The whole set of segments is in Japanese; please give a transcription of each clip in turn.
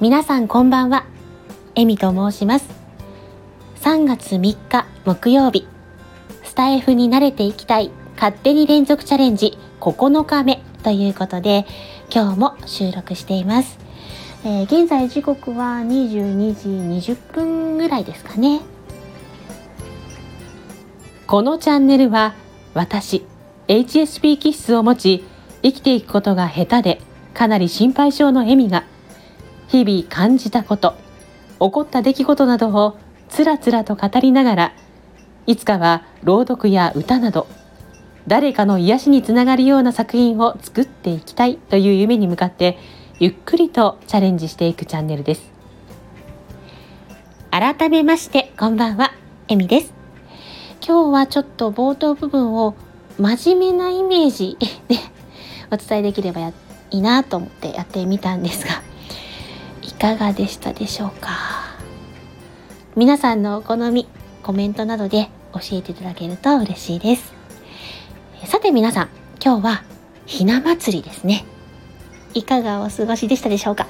皆さんこんばんは。エミと申します。3月3日木曜日。スタイフに慣れていきたい。勝手に連続チャレンジ。9日目。ということで今日も収録しています、えー、現在時刻は22時20分ぐらいですかね。このチャンネルは私 HSP 気質を持ち生きていくことが下手でかなり心配性のエミが日々感じたこと、起こった出来事などをつらつらと語りながら、いつかは朗読や歌など、誰かの癒しにつながるような作品を作っていきたいという夢に向かって、ゆっくりとチャレンジしていくチャンネルです。改めまして、こんばんは、えみです。今日はちょっと冒頭部分を真面目なイメージ。で お伝えできればいいなと思ってやってみたんですが。い、かがでしたでしょうか？皆さんのお好みコメントなどで教えていただけると嬉しいです。さて皆さん今日はひな祭りですね。いかがお過ごしでしたでしょうか？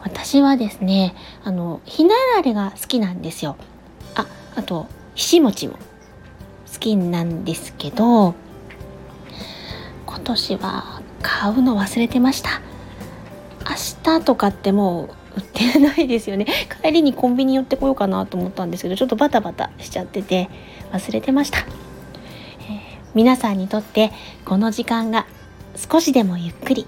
私はですねあのひなあられが好きなんですよ。ああとひし餅も。好きなんですけど今年は買うの忘れてました。明日とかってもう売ってないですよね。帰りにコンビニ寄ってこようかなと思ったんですけどちょっとバタバタしちゃってて忘れてました、えー、皆さんにとってこの時間が少しでもゆっくり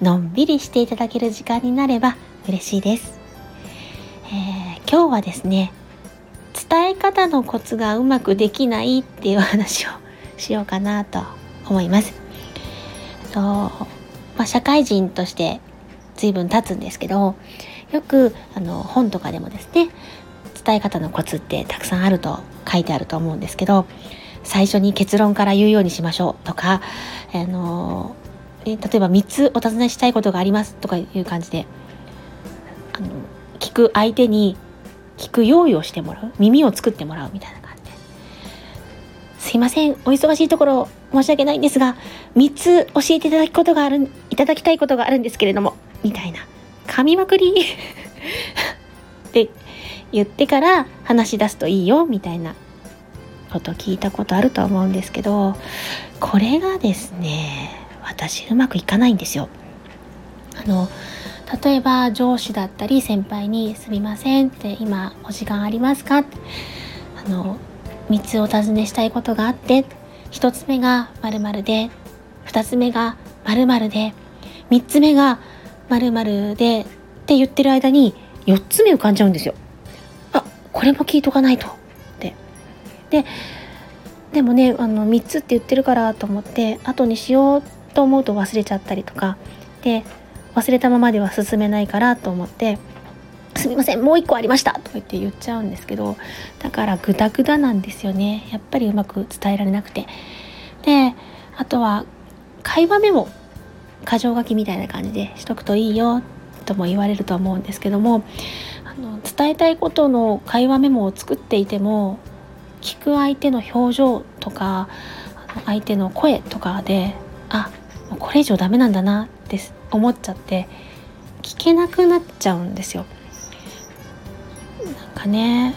のんびりしていただける時間になれば嬉しいです、えー、今日はですね伝え方のコツがうまくできないっていう話をしようかなと思います。と、まあ、社会人として随分経つんですけどよくあの本とかでもですね伝え方のコツってたくさんあると書いてあると思うんですけど最初に結論から言うようにしましょうとかあの例えば3つお尋ねしたいことがありますとかいう感じであの聞く相手に聞く用意をしてもらう耳を作ってもらうみたいな感じ。ですいません。お忙しいところ申し訳ないんですが3つ教えていただくことがあるいただきたいことがあるんですけれどもみたいな。噛みまくり。って言ってから話し出すといいよみたいなこと聞いたことあると思うんですけどこれがですね私うまくいかないんですよ。あの例えば上司だったり先輩に「すみません」って「今お時間ありますか?」あの3つお尋ねしたいことがあって1つ目が〇〇で2つ目が〇〇で3つ目が〇〇でって言ってる間に4つ目浮かんじゃうんですよ。あこれも聞いとかないとって。ででもねあの3つって言ってるからと思って後にしようと思うと忘れちゃったりとかで忘れたままでは進めないからと思って「すみませんもう1個ありました」とか言って言っちゃうんですけどだからグダグダなんですよねやっぱりうまく伝えられなくて。であとは会話メモ箇条書きみたいな感じでしとくといいよとも言われると思うんですけどもあの伝えたいことの会話メモを作っていても聞く相手の表情とか相手の声とかであこれ以上ダメなんだなって思っちゃって聞けなくなっちゃうんですよ。なんかね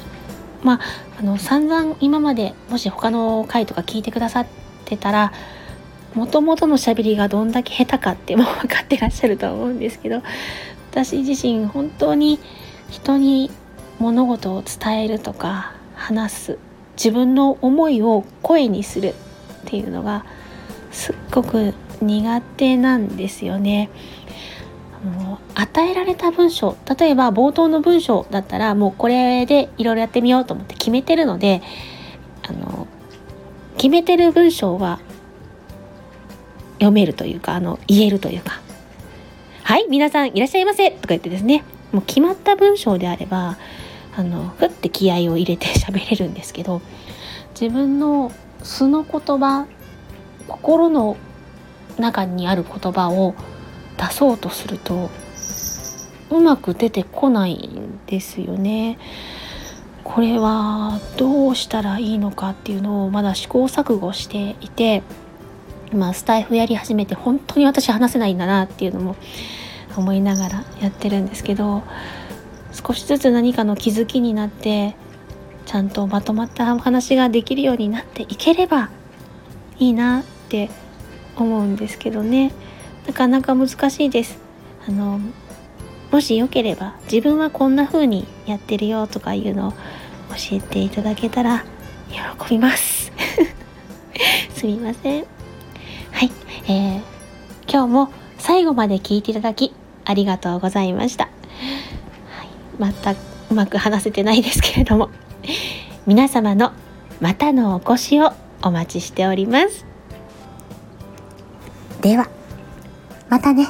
まああの散々今までもし他の回とか聞いてくださってたらもともとのしゃべりがどんだけ下手かってもう分かってらっしゃるとは思うんですけど私自身本当に人に物事を伝えるとか話す自分の思いを声にするっていうのがすっごく苦手なんですよね。与えられた文章例えば冒頭の文章だったらもうこれでいろいろやってみようと思って決めてるのであの決めてる文章は読めるというかあの言えるというか「はい皆さんいらっしゃいませ」とか言ってですねもう決まった文章であればあのふって気合を入れて 喋れるんですけど自分の素の言葉心の中にある言葉を出そうとするとうまく出てこないんですよね。これはどうしたらいいのかっていうのをまだ試行錯誤していて今スタイフやり始めて本当に私話せないんだなっていうのも思いながらやってるんですけど少しずつ何かの気づきになってちゃんとまとまった話ができるようになっていければいいなって思うんですけどね。なかなか難しいです。あのもしよければ自分はこんな風にやってるよとかいうのを教えていただけたら喜びます。すみません。はい、えー、今日も最後まで聞いていただきありがとうございました、はい、またうまく話せてないですけれども。皆様のまたのお越しをお待ちしております。ではまたね。